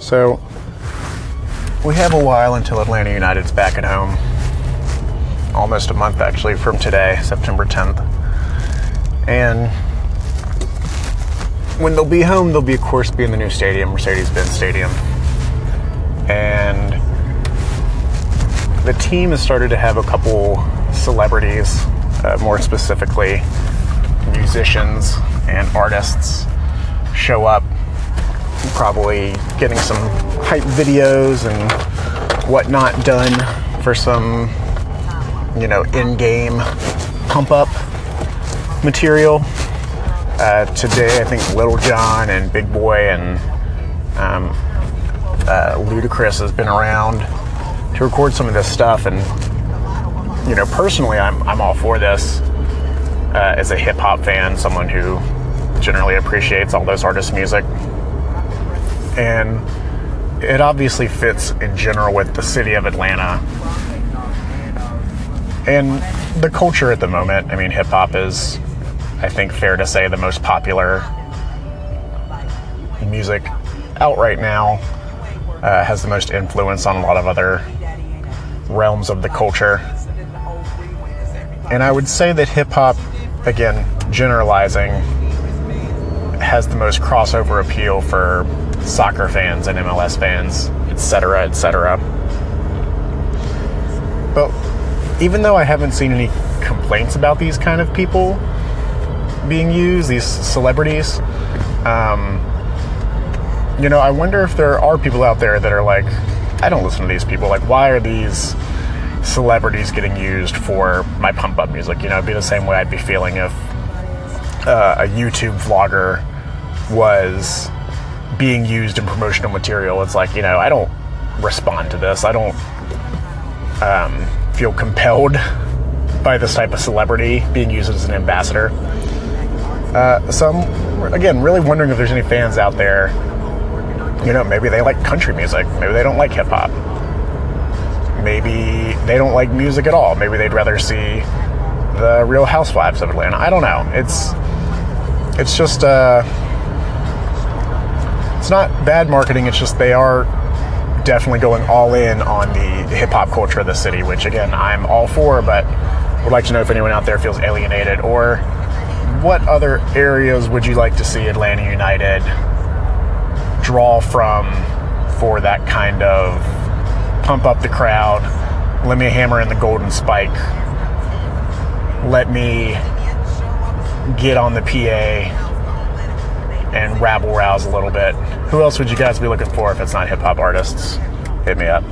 So we have a while until Atlanta United's back at home. Almost a month actually from today, September 10th. And when they'll be home, they'll be, of course, be in the new stadium, Mercedes Benz Stadium. And the team has started to have a couple celebrities, uh, more specifically, musicians and artists, show up probably getting some hype videos and whatnot done for some, you know, in game pump up material. Uh, today, I think Lil Jon and Big Boi and um, uh, Ludacris has been around to record some of this stuff. And, you know, personally, I'm, I'm all for this uh, as a hip hop fan, someone who generally appreciates all those artists' music and it obviously fits in general with the city of Atlanta and the culture at the moment. I mean, hip hop is, I think, fair to say, the most popular music out right now. Uh, has the most influence on a lot of other realms of the culture. And I would say that hip hop, again, generalizing, has the most crossover appeal for soccer fans and MLS fans, etc., etc. But even though I haven't seen any complaints about these kind of people being used, these celebrities, um, you know, I wonder if there are people out there that are like, I don't listen to these people. Like, why are these celebrities getting used for my pump up music? You know, it'd be the same way I'd be feeling if uh, a YouTube vlogger was being used in promotional material. It's like, you know, I don't respond to this. I don't um, feel compelled by this type of celebrity being used as an ambassador. Uh, so I'm, again, really wondering if there's any fans out there, you know, maybe they like country music. Maybe they don't like hip hop. Maybe they don't like music at all. Maybe they'd rather see the Real Housewives of Atlanta. I don't know. It's it's just uh, it's not bad marketing. It's just they are definitely going all in on the hip hop culture of the city, which again I'm all for, but would like to know if anyone out there feels alienated or what other areas would you like to see Atlanta United draw from for that kind of pump up the crowd? Let me hammer in the golden spike. Let me get on the PA and rabble rouse a little bit. Who else would you guys be looking for if it's not hip hop artists? Hit me up.